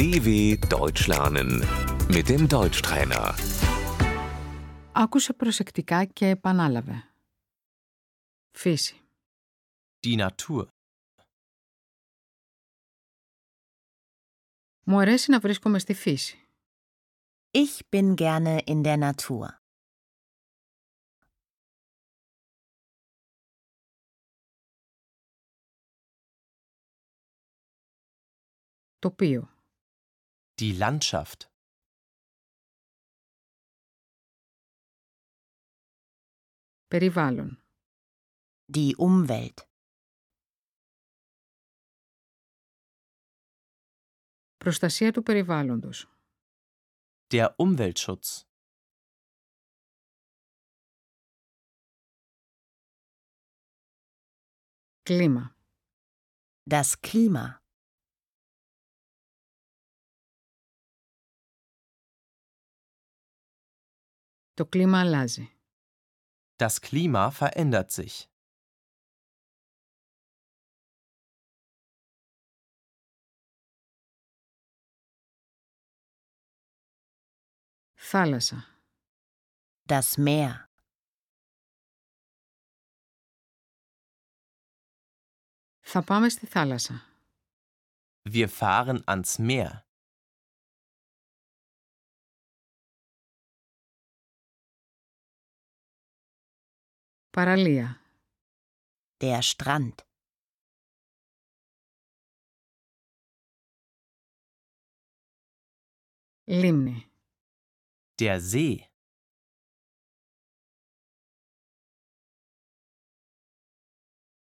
DW Deutsch lernen mit dem Deutschtrainer. Άκουσε προσεκτικά και επανάλαβε. Φύση. Die Natur. Μου αρέσει να βρίσκομαι στη φύση. Ich bin gerne in der Natur. Τοπίο. Die Landschaft. Περιβάλλον. Die Umwelt. Προστασία του περιβάλλοντος. Der Umweltschutz. Κλίμα. Das Klima. Το κλίμα αλλάζει. Das Klima verändert sich. Θάλασσα. Das Meer. Θα πάμε στη θάλασσα. Wir fahren ans Meer. Παραλία. Der Strand. Λίμνη. Der See.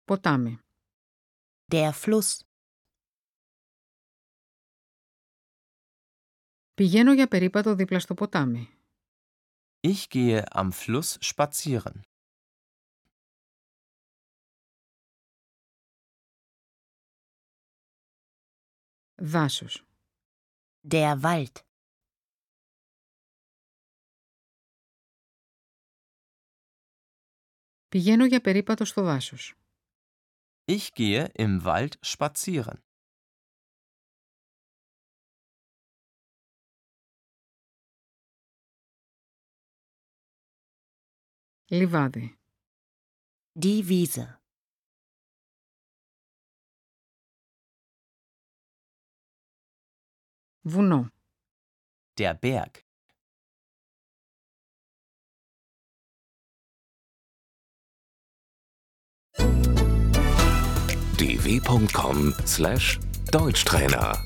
Ποτάμι. Der Fluss. Πηγαίνω για περίπατο δίπλα στο ποτάμι. Ich gehe am Fluss spazieren. Δάσος. Der Wald. Πηγαίνω για περίπατο στο δάσος. Ich gehe im Wald spazieren. Λιβάδι. Die Wiese. Wuno. Der Berg. dw.com/deutschtrainer